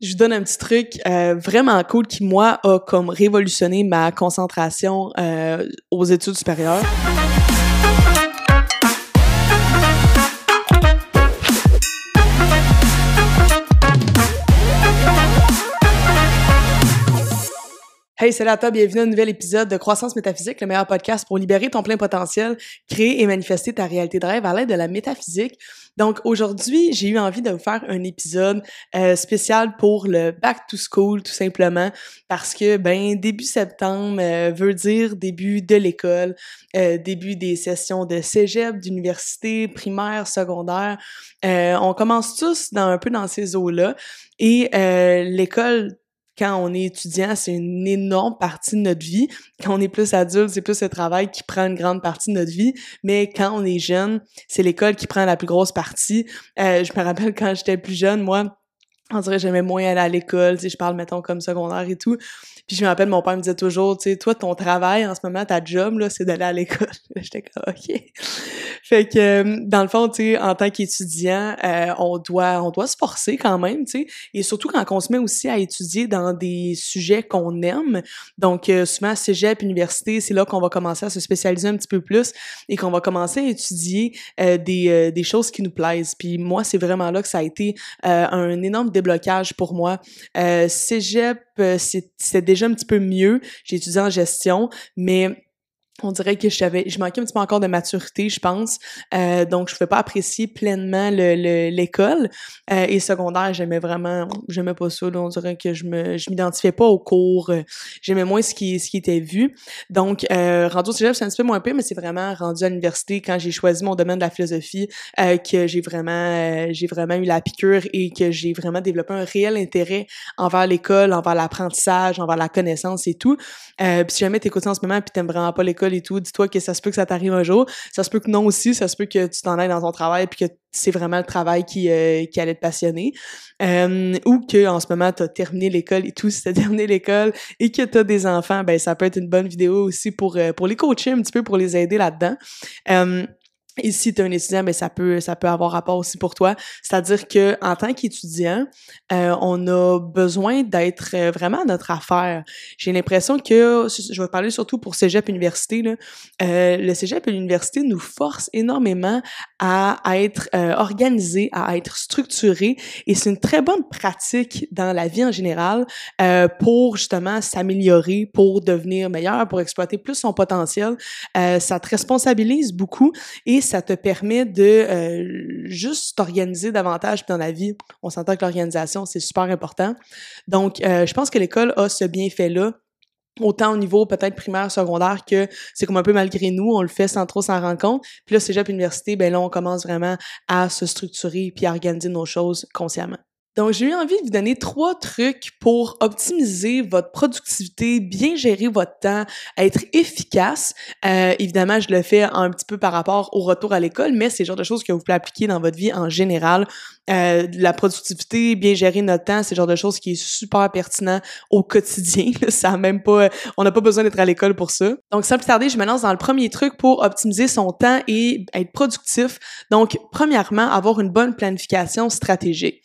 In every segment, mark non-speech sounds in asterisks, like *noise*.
je vous donne un petit truc euh, vraiment cool qui, moi, a comme révolutionné ma concentration euh, aux études supérieures. Hey, c'est toi, bienvenue à un nouvel épisode de Croissance métaphysique, le meilleur podcast pour libérer ton plein potentiel, créer et manifester ta réalité de rêve à l'aide de la métaphysique. Donc aujourd'hui, j'ai eu envie de vous faire un épisode euh, spécial pour le back to school tout simplement parce que ben début septembre euh, veut dire début de l'école, euh, début des sessions de cégep, d'université, primaire, secondaire. on commence tous dans un peu dans ces eaux-là et l'école quand on est étudiant, c'est une énorme partie de notre vie. Quand on est plus adulte, c'est plus le travail qui prend une grande partie de notre vie. Mais quand on est jeune, c'est l'école qui prend la plus grosse partie. Euh, je me rappelle quand j'étais plus jeune, moi, on dirait j'aimais moins aller à l'école, tu sais, je parle, mettons, comme secondaire et tout. Puis je me rappelle, mon père me disait toujours, tu sais, toi, ton travail en ce moment, ta job, là, c'est d'aller à l'école. *laughs* J'étais comme, OK. Fait que, euh, dans le fond, tu sais, en tant qu'étudiant, euh, on doit on doit se forcer quand même, tu sais. Et surtout quand on se met aussi à étudier dans des sujets qu'on aime. Donc, euh, souvent, cégep, université, c'est là qu'on va commencer à se spécialiser un petit peu plus et qu'on va commencer à étudier des, des choses qui nous plaisent. Puis moi, c'est vraiment là que ça a été un énorme déblocage pour moi. cégep, c'est déjà un petit peu mieux. J'ai étudié en gestion, mais on dirait que j'avais je manquais un petit peu encore de maturité je pense. Euh, donc je ne pouvais pas apprécier pleinement l'école le, euh, et secondaire j'aimais vraiment j'aimais pas ça on dirait que je je m'identifiais pas au cours. J'aimais moins ce qui ce qui était vu. Donc euh, rendu au cégep c'est un petit peu moins peu mais c'est vraiment rendu à l'université quand j'ai choisi mon domaine de la philosophie que j'ai vraiment j'ai vraiment eu la piqûre et que j'ai vraiment développé un réel intérêt envers l'école envers l'apprentissage envers la connaissance et tout. Puis si jamais t'écoutes en ce moment puis t'aimes vraiment pas l'école et tout, dis-toi que ça se peut que ça t'arrive un jour. Ça se peut que non aussi, ça se peut que tu t'en ailles dans ton travail puis que c'est vraiment le travail qui, euh, qui allait te passionner. Euh, ou que en ce moment, tu as terminé l'école et tout, si tu *laughs* terminé l'école et que tu as des enfants, ben ça peut être une bonne vidéo aussi pour, euh, pour les coacher un petit peu, pour les aider là-dedans. Et si tu es un étudiant, ben ça peut ça peut avoir rapport aussi pour toi. C'est-à-dire que en tant qu'étudiant, euh, on a besoin d'être euh, vraiment notre affaire. J'ai l'impression que je vais parler surtout pour Cégep Université là, euh, le Cégep et l'université nous force énormément à, être euh, organisé, à être structuré et c'est une très bonne pratique dans la vie en général pour justement s'améliorer, pour devenir meilleur, pour exploiter plus son potentiel. Ça te responsabilise beaucoup et ça te permet de euh, juste t'organiser davantage dans la vie. On s'entend que l'organisation, c'est super important. Donc, euh, je pense que l'école a ce bienfait-là autant au niveau peut-être primaire, secondaire, que c'est comme un peu malgré nous, on le fait sans trop s'en rendre compte. Puis là, cégep université, ben là, on commence vraiment à se structurer puis à organiser nos choses consciemment. Donc, j'ai eu envie de vous donner trois trucs pour optimiser votre productivité, bien gérer votre temps, être efficace. Euh, évidemment, je le fais un petit peu par rapport au retour à l'école, mais c'est le genre de choses que vous pouvez appliquer dans votre vie en général. Euh, la productivité, bien gérer notre temps, c'est le genre de choses qui est super pertinent au quotidien. ça même pas, on n'a pas besoin d'être à l'école pour ça. Donc, sans plus tarder, je me lance dans le premier truc pour optimiser son temps et être productif. Donc, premièrement, avoir une bonne planification stratégique.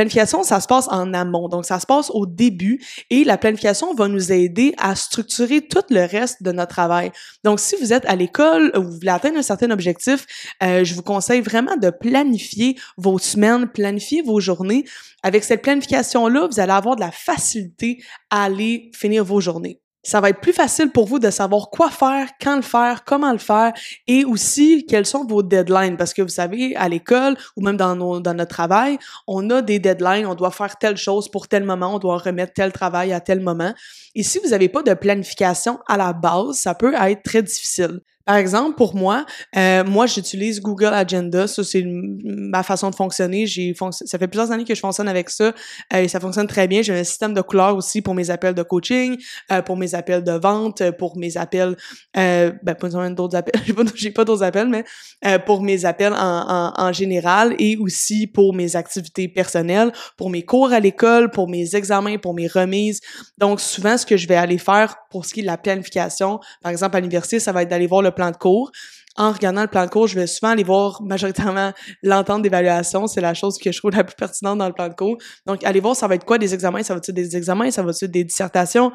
Planification, ça se passe en amont, donc ça se passe au début et la planification va nous aider à structurer tout le reste de notre travail. Donc, si vous êtes à l'école, vous voulez atteindre un certain objectif, euh, je vous conseille vraiment de planifier vos semaines, planifier vos journées. Avec cette planification-là, vous allez avoir de la facilité à aller finir vos journées ça va être plus facile pour vous de savoir quoi faire, quand le faire, comment le faire et aussi quels sont vos deadlines parce que vous savez à l'école ou même dans nos, dans notre travail, on a des deadlines, on doit faire telle chose pour tel moment, on doit remettre tel travail à tel moment. Et si vous n'avez pas de planification à la base, ça peut être très difficile. Par exemple, pour moi, euh, moi, j'utilise Google Agenda. Ça, c'est ma façon de fonctionner. Ça fait plusieurs années que je fonctionne avec ça euh, et ça fonctionne très bien. J'ai un système de couleurs aussi pour mes appels de coaching, euh, pour mes appels de vente, pour mes appels, ben pas d'autres appels. *laughs* j'ai pas, d'autres appels, mais pour mes appels en, en, général et aussi pour mes activités personnelles, pour mes cours à l'école, pour mes examens, pour mes remises. Donc, souvent, ce que je vais aller faire pour ce qui est de la planification, par exemple à l'université, ça va être d'aller voir le plan de cours. en regardant le plan de cours, je vais souvent aller voir majoritairement *laughs* l'entente d'évaluation. C'est la chose que je trouve la plus pertinente dans le plan de cours. Donc, allez voir, ça va être quoi des examens? Ça va être des examens? Ça va être des dissertations?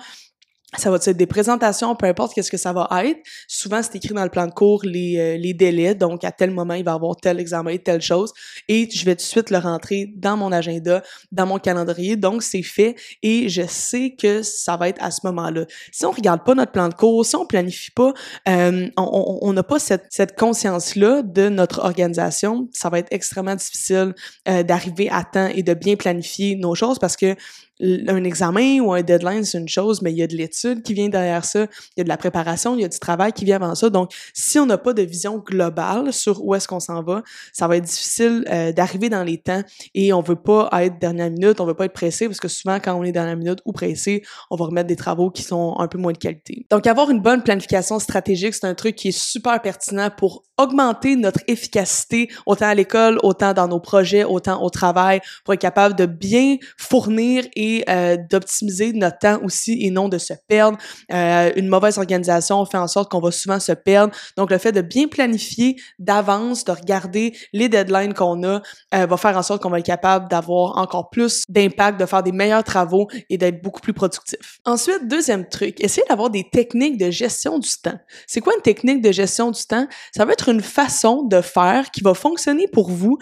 Ça va être des présentations, peu importe qu'est-ce que ça va être. Souvent, c'est écrit dans le plan de cours les, euh, les délais. Donc, à tel moment, il va y avoir tel examen, telle chose. Et je vais tout de suite le rentrer dans mon agenda, dans mon calendrier. Donc, c'est fait et je sais que ça va être à ce moment-là. Si on regarde pas notre plan de cours, si on planifie pas, euh, on n'a pas cette, cette conscience-là de notre organisation, ça va être extrêmement difficile euh, d'arriver à temps et de bien planifier nos choses parce que un examen ou un deadline, c'est une chose, mais il y a de l'étude qui vient derrière ça, il y a de la préparation, il y a du travail qui vient avant ça. Donc, si on n'a pas de vision globale sur où est-ce qu'on s'en va, ça va être difficile euh, d'arriver dans les temps et on veut pas être dernière minute, on veut pas être pressé parce que souvent, quand on est dernière minute ou pressé, on va remettre des travaux qui sont un peu moins de qualité. Donc, avoir une bonne planification stratégique, c'est un truc qui est super pertinent pour augmenter notre efficacité, autant à l'école, autant dans nos projets, autant au travail, pour être capable de bien fournir et euh, d'optimiser notre temps aussi et non de se perdre. Euh, une mauvaise organisation fait en sorte qu'on va souvent se perdre. Donc, le fait de bien planifier d'avance, de regarder les deadlines qu'on a, euh, va faire en sorte qu'on va être capable d'avoir encore plus d'impact, de faire des meilleurs travaux et d'être beaucoup plus productif. Ensuite, deuxième truc, essayez d'avoir des techniques de gestion du temps. C'est quoi une technique de gestion du temps? Ça va être une façon de faire qui va fonctionner pour vous,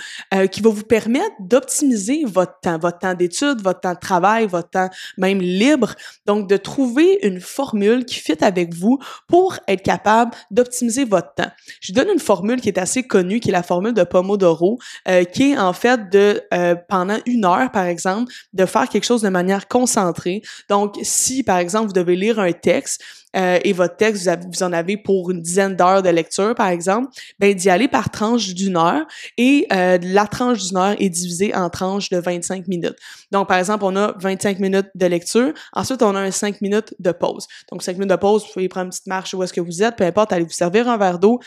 qui va vous permettre d'optimiser votre temps, votre temps d'étude, votre temps de travail, votre temps même libre. Donc, de trouver une formule qui fit avec vous pour être capable d'optimiser votre temps. Je donne une formule qui est assez connue, qui est la formule de Pomodoro, euh, qui est en fait de, euh, pendant une heure, par exemple, de faire quelque chose de manière concentrée. Donc, si, par exemple, vous devez lire un texte, euh, et votre texte, vous, en avez pour une dizaine d'heures de lecture, par exemple, ben d'y aller par tranche d'une heure et euh, la tranche d'une heure est divisée en tranches de 25 minutes. Donc, par exemple, on a 25 minutes de lecture, ensuite on a un 5 minutes de pause. Donc, 5 minutes de pause, vous pouvez prendre une petite marche où est-ce que vous êtes, peu importe, allez vous servir un verre d'eau,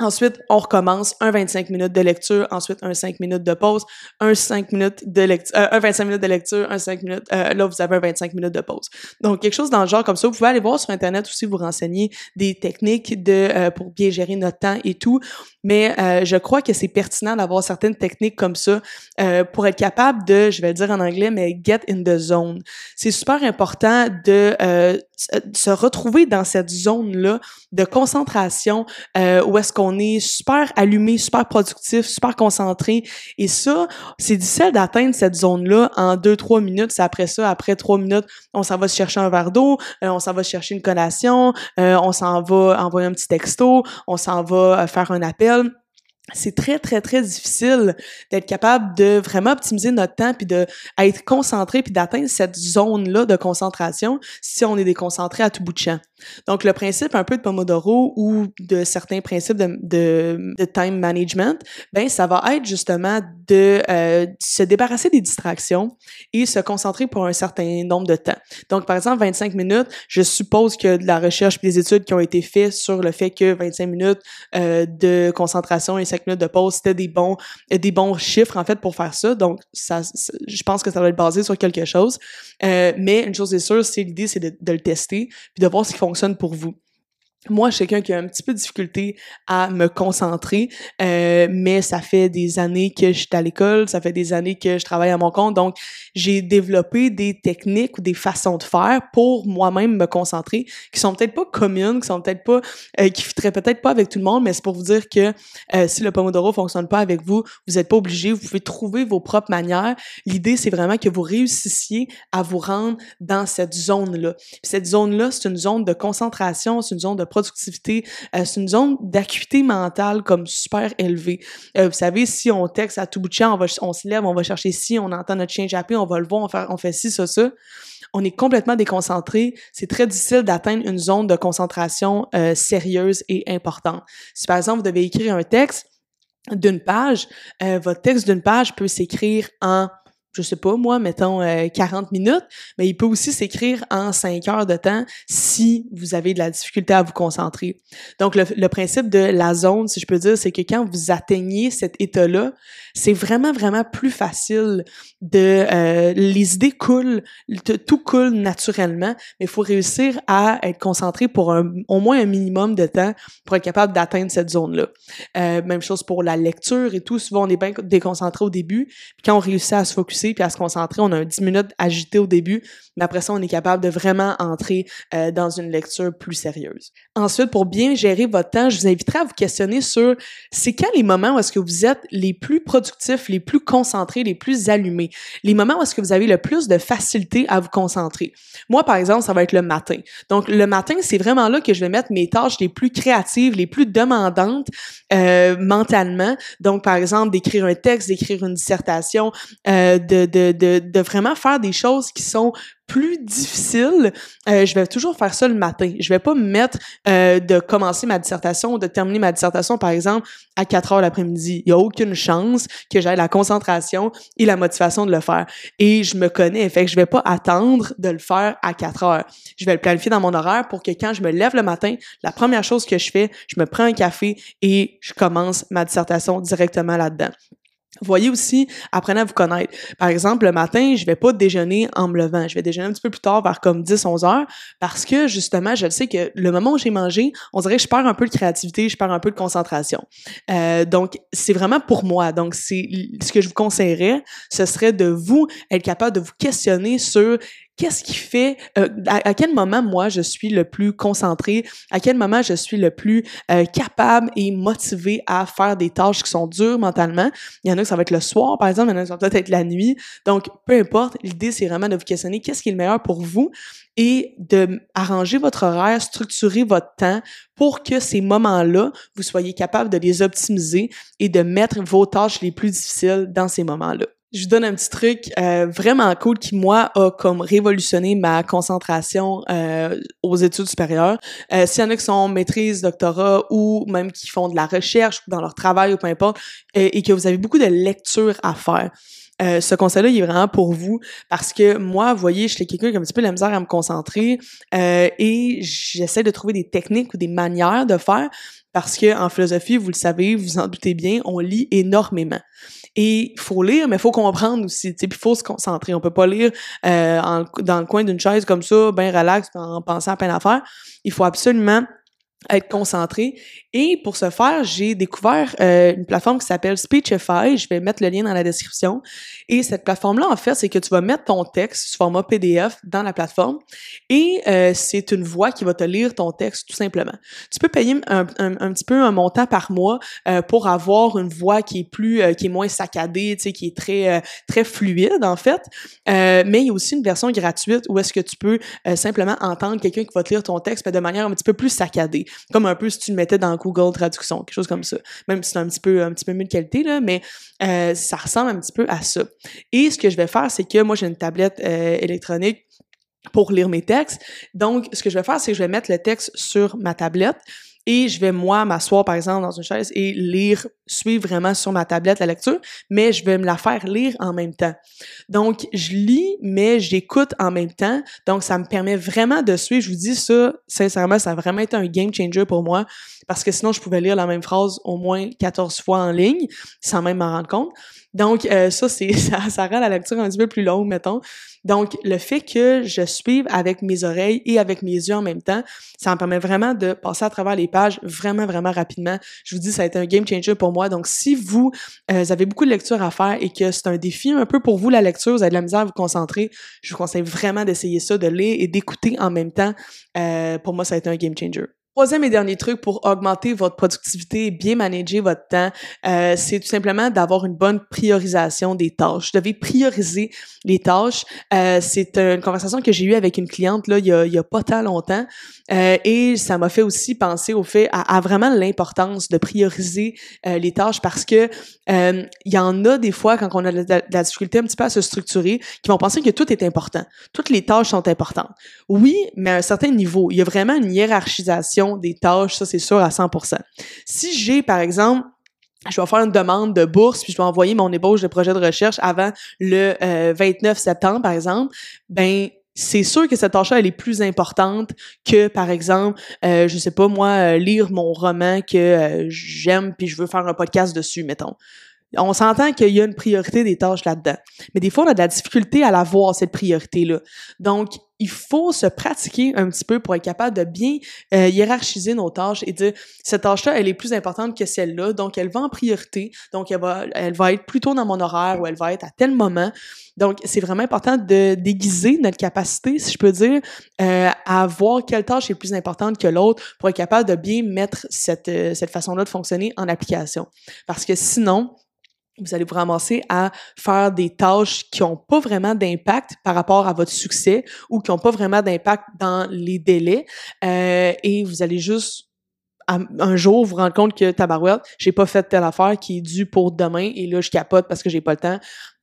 Ensuite, on recommence un 25 minutes de lecture, ensuite un 5 minutes de pause, un 5 minutes de lecture, euh, un 25 minutes de lecture, un 5 minutes, euh, là, vous avez un 25 minutes de pause. Donc, quelque chose dans le genre comme ça. Vous pouvez aller voir sur Internet aussi, vous renseigner des techniques de, euh, pour bien gérer notre temps et tout. Mais euh, je crois que c'est pertinent d'avoir certaines techniques comme ça pour être capable de, je vais le dire en anglais, mais get in the zone. C'est super important de se retrouver dans cette zone-là de concentration où est-ce qu'on on est super allumé, super productif, super concentré. Et ça, c'est difficile d'atteindre cette zone-là en deux, trois minutes. C'est après ça, après trois minutes, on s'en va chercher un verre d'eau, euh, on s'en va chercher une collation, euh, on s'en va envoyer un petit texto, on s'en va euh, faire un appel c'est très, très, très difficile d'être capable de vraiment optimiser notre temps puis de être concentré puis d'atteindre cette zone-là de concentration si on est déconcentré à tout bout de champ. Donc, le principe un peu de Pomodoro ou de certains principes de, time management, ben, ça va être justement de euh, se débarrasser des distractions et se concentrer pour un certain nombre de temps. Donc, par exemple, 25 minutes, je suppose que de la recherche et des études qui ont été faites sur le fait que 25 minutes euh, de concentration et de pause, c'était des bons, des bons chiffres, en fait, pour faire ça. Donc, ça, je pense que ça doit être basé sur quelque chose. Euh, mais une chose est sûre, c'est l'idée, c'est de, de, le tester, puis de voir ce qui fonctionne pour vous. Moi, je suis quelqu'un qui a un petit peu de difficulté à me concentrer, euh, mais ça fait des années que je suis à l'école, ça fait des années que je travaille à mon compte, donc j'ai développé des techniques ou des façons de faire pour moi-même me concentrer, qui sont peut-être pas communes, qui sont peut-être pas, euh, qui fitteraient peut-être pas avec tout le monde, mais c'est pour vous dire que euh, si le Pomodoro fonctionne pas avec vous, vous n'êtes pas obligé, vous pouvez trouver vos propres manières. L'idée, c'est vraiment que vous réussissiez à vous rendre dans cette zone-là. Cette zone-là, c'est une zone de concentration, c'est une zone de productivité. Euh, c'est une zone d'acuité mentale comme super élevée. Euh, vous savez, si on texte à tout bout de champ, on, se lève, on va chercher ci, on entend notre chien japper, on va le voir, on fait, on ci, ça, ça. On est complètement déconcentré. C'est très difficile d'atteindre une zone de concentration euh, sérieuse et importante. Si par exemple, vous devez écrire un texte d'une page, votre texte d'une page peut s'écrire en je sais pas, moi, mettons 40 minutes, mais il peut aussi s'écrire en 5 heures de temps si vous avez de la difficulté à vous concentrer. Donc, le, le principe de la zone, si je peux dire, c'est que quand vous atteignez cet état-là, c'est vraiment, vraiment plus facile de... Euh, les idées coulent, tout coule naturellement, mais il faut réussir à être concentré pour un, au moins un minimum de temps pour être capable d'atteindre cette zone-là. Euh, même chose pour la lecture et tout. Souvent, on est bien déconcentré au début, puis quand on réussit à se focuser puis à se concentrer, on a un 10 minutes agité au début, mais après ça, on est capable de vraiment entrer euh, dans une lecture plus sérieuse. Ensuite, pour bien gérer votre temps, je vous inviterai à vous questionner sur c'est quand les moments où est-ce que vous êtes les plus productifs, les plus concentrés, les plus allumés, les moments où est-ce que vous avez le plus de facilité à vous concentrer? Moi, par exemple, ça va être le matin. Donc, le matin, c'est vraiment là que je vais mettre mes tâches les plus créatives, les plus demandantes euh, mentalement. Donc, par exemple, d'écrire un texte, d'écrire une dissertation, euh, de, vraiment faire des choses qui sont plus difficile, euh, je vais toujours faire ça le matin. Je vais pas me mettre euh, de commencer ma dissertation ou de terminer ma dissertation, par exemple, à 4 heures l'après-midi. Il y a aucune chance que j'aie la concentration et la motivation de le faire. Et je me connais, fait que je vais pas attendre de le faire à 4 heures. Je vais le planifier dans mon horaire pour que quand je me lève le matin, la première chose que je fais, je me prends un café et je commence ma dissertation directement là-dedans. Voyez aussi, apprenez à vous connaître. Par exemple, le matin, je vais pas déjeuner en me levant. Je vais déjeuner un petit peu plus tard, vers comme 10, 11 heures, parce que justement, je sais que le moment où j'ai mangé, on dirait que je perds un peu de créativité, je perds un peu de concentration. Euh, donc, c'est vraiment pour moi. Donc, c'est ce que je vous conseillerais, ce serait de vous être capable de vous questionner sur qu'est-ce qui fait, euh, à, quel moment moi je suis le plus concentré, à quel moment je suis le plus euh, capable et motivé à faire des tâches qui sont dures mentalement? Il y en a que ça va être le soir, par exemple, il y en a ça va peut-être être la nuit. Donc, peu importe, l'idée c'est vraiment de vous questionner qu'est-ce qui est le meilleur pour vous? Et de arranger votre horaire, structurer votre temps pour que ces moments-là, vous soyez capable de les optimiser et de mettre vos tâches les plus difficiles dans ces moments-là je vous donne un petit truc euh, vraiment cool qui, moi, a comme révolutionné ma concentration euh, aux études supérieures. Euh, S'il y en a qui sont maîtrise, doctorat ou même qui font de la recherche dans leur travail ou peu importe, et, que vous avez beaucoup de lectures à faire. Euh, ce conseil-là, il est vraiment pour vous parce que moi, vous voyez, je suis quelqu'un qui a un petit peu la misère à me concentrer euh, et j'essaie de trouver des techniques ou des manières de faire parce que en philosophie, vous le savez, vous en doutez bien, on lit énormément. Et il faut lire, mais il faut comprendre aussi. Puis il faut se concentrer. On peut pas lire euh, dans le coin d'une chaise comme ça, bien relax, en pensant à peine à faire. Il faut absolument être concentré. Et pour ce faire, j'ai découvert euh, une plateforme qui s'appelle Speechify. Je vais mettre le lien dans la description. Et cette plateforme-là, en fait, c'est que tu vas mettre ton texte sous format PDF dans la plateforme et euh, c'est une voix qui va te lire ton texte tout simplement. Tu peux payer un, petit peu un montant par mois euh, pour avoir une voix qui est plus, qui est moins saccadée, tu sais, qui est très, très fluide en fait. mais il y a aussi une version gratuite où est-ce que tu peux simplement entendre quelqu'un qui va te lire ton texte, mais de manière un petit peu plus saccadée comme un peu si tu le mettais dans Google Traduction, quelque chose comme ça. Même si c'est un petit peu un petit peu mieux de qualité là, mais euh, ça ressemble un petit peu à ça. Et ce que je vais faire, c'est que moi j'ai une tablette euh, électronique pour lire mes textes. Donc, ce que je vais faire, c'est que je vais mettre le texte sur ma tablette et je vais moi m'asseoir par exemple dans une chaise et lire, suivre vraiment sur ma tablette la lecture, mais je vais me la faire lire en même temps. Donc je lis mais j'écoute en même temps, donc ça me permet vraiment de suivre. Je vous dis ça sincèrement, ça a vraiment été un game changer pour moi parce que sinon je pouvais lire la même phrase au moins 14 fois en ligne sans même m'en rendre compte. Donc, euh, ça, c'est *laughs* ça, rend la lecture un petit peu plus longue, mettons. Donc, le fait que je suive avec mes oreilles et avec mes yeux en même temps, ça me permet vraiment de passer à travers les pages vraiment, vraiment rapidement. Je vous dis, ça a été un game changer pour Donc, si vous, euh, avez beaucoup de lecture à faire et que c'est un défi un peu pour vous, la lecture, vous avez de la misère à vous concentrer, je vous conseille vraiment d'essayer ça, de lire et d'écouter en même temps. Euh, pour moi, ça a été un game changer. Troisième et dernier truc pour augmenter votre productivité et bien manager votre temps, euh, c'est tout simplement d'avoir une bonne priorisation des tâches. Vous devez prioriser les tâches. Euh, c'est une conversation que j'ai eue avec une cliente là il y a, il y a pas tant longtemps euh, et ça m'a fait aussi penser au fait à, vraiment l'importance de prioriser euh, les tâches parce que euh, il y en a des fois quand on a de la, difficulté un petit peu à se structurer qui vont penser que tout est important. Toutes les tâches sont importantes. Oui, mais à un certain niveau, il y a vraiment une hiérarchisation des tâches, ça c'est sûr à 100%. Si j'ai par exemple je vais faire une demande de bourse, puis je vais envoyer mon ébauche de projet de recherche avant le 29 septembre, par exemple, ben c'est sûr que cette tâche-là, elle est plus importante que, par exemple, euh, je sais pas moi, lire mon roman que j'aime puis je veux faire un podcast dessus, mettons. On s'entend qu'il y a une priorité des tâches là-dedans. Mais des fois, on a de la difficulté à la voir, cette priorité-là. Donc, il faut se pratiquer un petit peu pour être capable de bien euh, hiérarchiser nos tâches et dire cette tâche-là, elle est plus importante que celle-là, donc elle va en priorité, donc elle va, elle va être plutôt dans mon horaire ou elle va être à tel moment. Donc, c'est vraiment important de déguiser notre capacité, si je peux dire, euh, à voir quelle tâche est plus importante que l'autre pour être capable de bien mettre cette, euh, cette façon-là de fonctionner en application. Parce que sinon, vous allez vous ramasser à faire des tâches qui n'ont pas vraiment d'impact par rapport à votre succès ou qui n'ont pas vraiment d'impact dans les délais euh, et vous allez juste un jour vous rendre compte que tabarouette, j'ai pas fait telle affaire qui est due pour demain et là je capote parce que j'ai pas le temps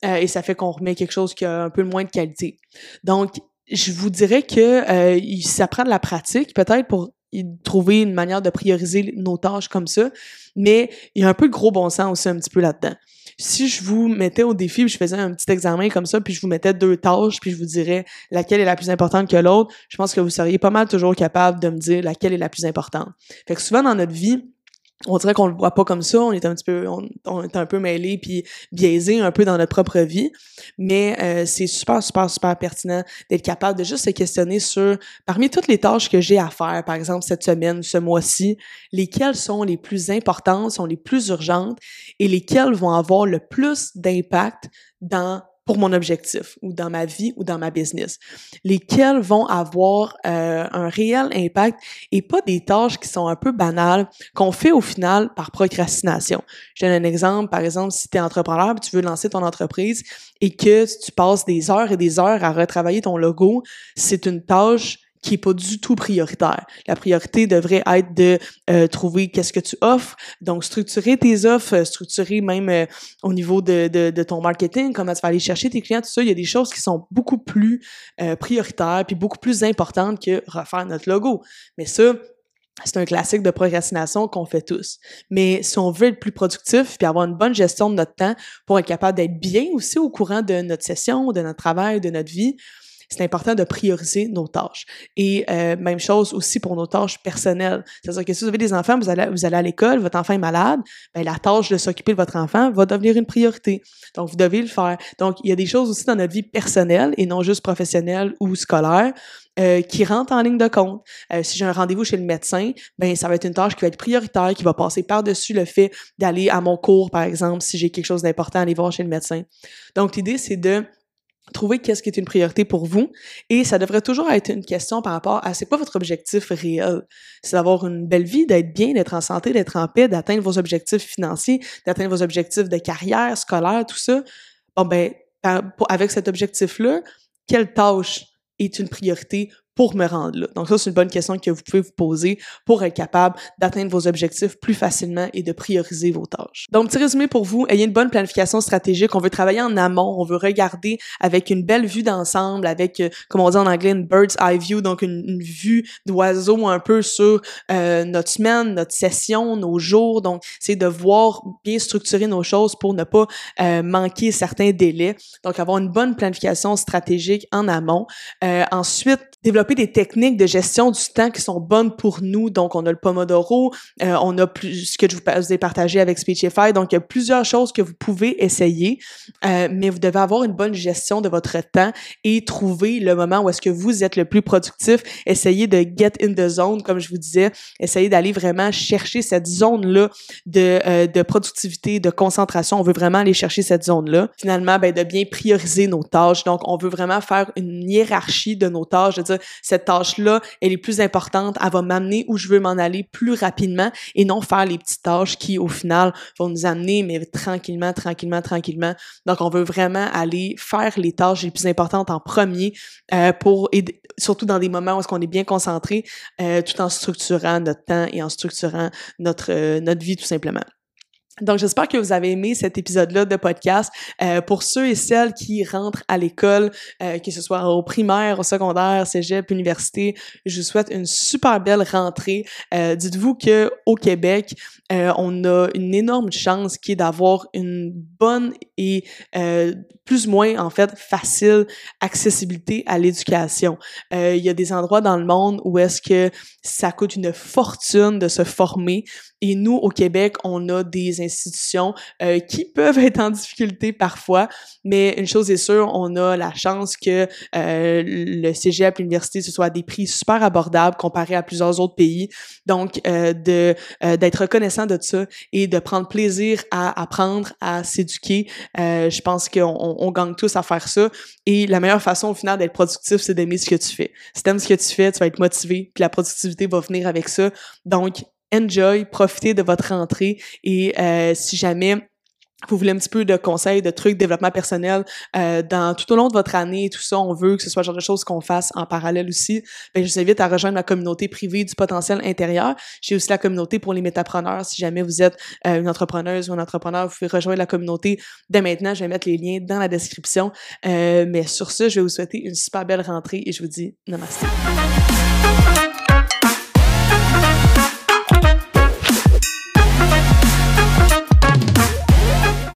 euh, et ça fait qu'on remet quelque chose qui a un peu moins de qualité. Donc je vous dirais que euh, ça prend de la pratique peut-être pour trouver une manière de prioriser nos tâches comme ça, mais il y a un peu de gros bon sens aussi un petit peu là-dedans si je vous mettais au défi, je faisais un petit examen comme ça, puis je vous mettais deux tâches, puis je vous dirais laquelle est la plus importante que l'autre, je pense que vous seriez pas mal toujours capable de me dire laquelle est la plus importante. Fait que souvent dans notre vie, on dirait qu'on le voit pas comme ça, on est un petit peu, on, est un peu mêlé puis biaisé un peu dans notre propre vie, mais euh, c'est super, super, super pertinent d'être capable de juste se questionner sur, parmi toutes les tâches que j'ai à faire, par exemple cette semaine, ce mois-ci, lesquelles sont les plus importantes, sont les plus urgentes et lesquelles vont avoir le plus d'impact dans pour mon objectif ou dans ma vie ou dans ma business, lesquels vont avoir euh, un réel impact et pas des tâches qui sont un peu banales qu'on fait au final par procrastination. Je donne un exemple, par exemple, si tu es entrepreneur, tu veux lancer ton entreprise et que tu passes des heures et des heures à retravailler ton logo, c'est une tâche qui est pas du tout prioritaire. La priorité devrait être de euh, trouver qu'est-ce que tu offres, donc structurer tes offres, euh, structurer même euh, au niveau de, de, de, ton marketing, comment tu vas aller chercher tes clients, tout ça. Il y a des choses qui sont beaucoup plus prioritaires puis beaucoup plus importantes que refaire notre logo. Mais ça, c'est un classique de procrastination qu'on fait tous. Mais si on veut être plus productif puis avoir une bonne gestion de notre temps pour être capable d'être bien aussi au courant de notre session, de notre travail, de notre vie, c'est important de prioriser nos tâches. Et euh, même chose aussi pour nos tâches personnelles. C'est-à-dire que si vous avez des enfants, vous allez, vous allez à l'école, votre enfant est malade, ben, la tâche de s'occuper de votre enfant va devenir une priorité. Donc, vous devez le faire. Donc, il y a des choses aussi dans notre vie personnelle et non juste professionnelle ou scolaire euh, qui rentrent en ligne de compte. Euh, si j'ai un rendez-vous chez le médecin, ben ça va être une tâche qui va être prioritaire, qui va passer par-dessus le fait d'aller à mon cours, par exemple, si j'ai quelque chose d'important à aller voir chez le médecin. Donc, l'idée, c'est de trouver qu'est-ce qui est une priorité pour vous. Et ça devrait toujours être une question par rapport à c'est quoi votre objectif réel? C'est d'avoir une belle vie d'être bien d'être en santé d'être en paix d'atteindre vos objectifs financiers d'atteindre vos objectifs de carrière scolaire tout ça. Bon ben avec cet objectif là quelle tâche est une priorité pour me rendre là? Donc ça, c'est une bonne question que vous pouvez vous poser pour être capable d'atteindre vos objectifs plus facilement et de prioriser vos tâches. Donc, petit résumé pour vous, ayez une bonne planification stratégique. On veut travailler en amont, on veut regarder avec une belle vue d'ensemble, avec, euh, comme on dit en anglais, une bird's eye view, donc une, vue d'oiseau un peu sur euh, notre semaine, notre session, nos jours. Donc, c'est de voir bien structurer nos choses pour ne pas euh, manquer certains délais. Donc, avoir une bonne planification stratégique en amont. ensuite, développer des techniques de gestion du temps qui sont bonnes pour nous. Donc, on a le Pomodoro, euh, on a plus ce que je vous ai partagé avec Speechify. Donc, il y a plusieurs choses que vous pouvez essayer, euh, mais vous devez avoir une bonne gestion de votre temps et trouver le moment où est-ce que vous êtes le plus productif. Essayez de get in the zone, comme je vous disais. Essayez d'aller vraiment chercher cette zone-là de, euh, de productivité, de concentration. On veut vraiment aller chercher cette zone-là. Finalement, ben, de bien prioriser nos tâches. Donc, on veut vraiment faire une hiérarchie de nos tâches, de dire cette tâche-là, elle est plus importante, elle va m'amener où je veux m'en aller plus rapidement et non faire les petites tâches qui, au final, vont nous amener, mais tranquillement, tranquillement, tranquillement. Donc, on veut vraiment aller faire les tâches les plus importantes en premier euh, pour, surtout dans des moments où est-ce qu'on est bien concentré, euh, tout en structurant notre temps et en structurant notre, euh, notre vie tout simplement. Donc, j'espère que vous avez aimé cet épisode-là de podcast. Euh, pour ceux et celles qui rentrent à l'école, euh, que ce soit au primaire, au secondaire, cégep, université, je vous souhaite une super belle rentrée. Euh, dites-vous que au Québec, euh, on a une énorme chance qui est d'avoir une bonne et euh, plus ou moins en fait facile accessibilité à l'éducation. Euh, il y a des endroits dans le monde où est-ce que ça coûte une fortune de se former et nous au Québec, on a des institutions euh, qui *laughs* peuvent être en difficulté parfois, mais une chose est sûre, on a la chance que euh, le cégep, l'université, ce soit à des prix super abordables comparé à plusieurs autres pays. Donc, euh, de d'être reconnaissant de ça et de prendre plaisir à apprendre, à s'éduquer, je pense qu'on on, gagne tous à faire ça. Et la meilleure façon au final d'être productif, c'est d'aimer ce que tu fais. Si t'aimes ce que tu fais, tu vas être motivé, puis la productivité va venir avec ça. Donc, enjoy, profitez de votre rentrée et euh, si jamais vous voulez un petit peu de conseils, de trucs, développement personnel euh, dans tout au long de votre année et tout ça, on veut que ce soit le genre de choses qu'on fasse en parallèle aussi. Ben, je vous invite à rejoindre ma communauté privée du potentiel intérieur. J'ai aussi la communauté pour les métapreneurs. Si jamais vous êtes euh, une entrepreneuse ou un entrepreneur, vous pouvez rejoindre la communauté dès maintenant. Je vais mettre les liens dans la description. Euh, mais sur ce, je vais vous souhaiter une super belle rentrée et je vous dis namaste.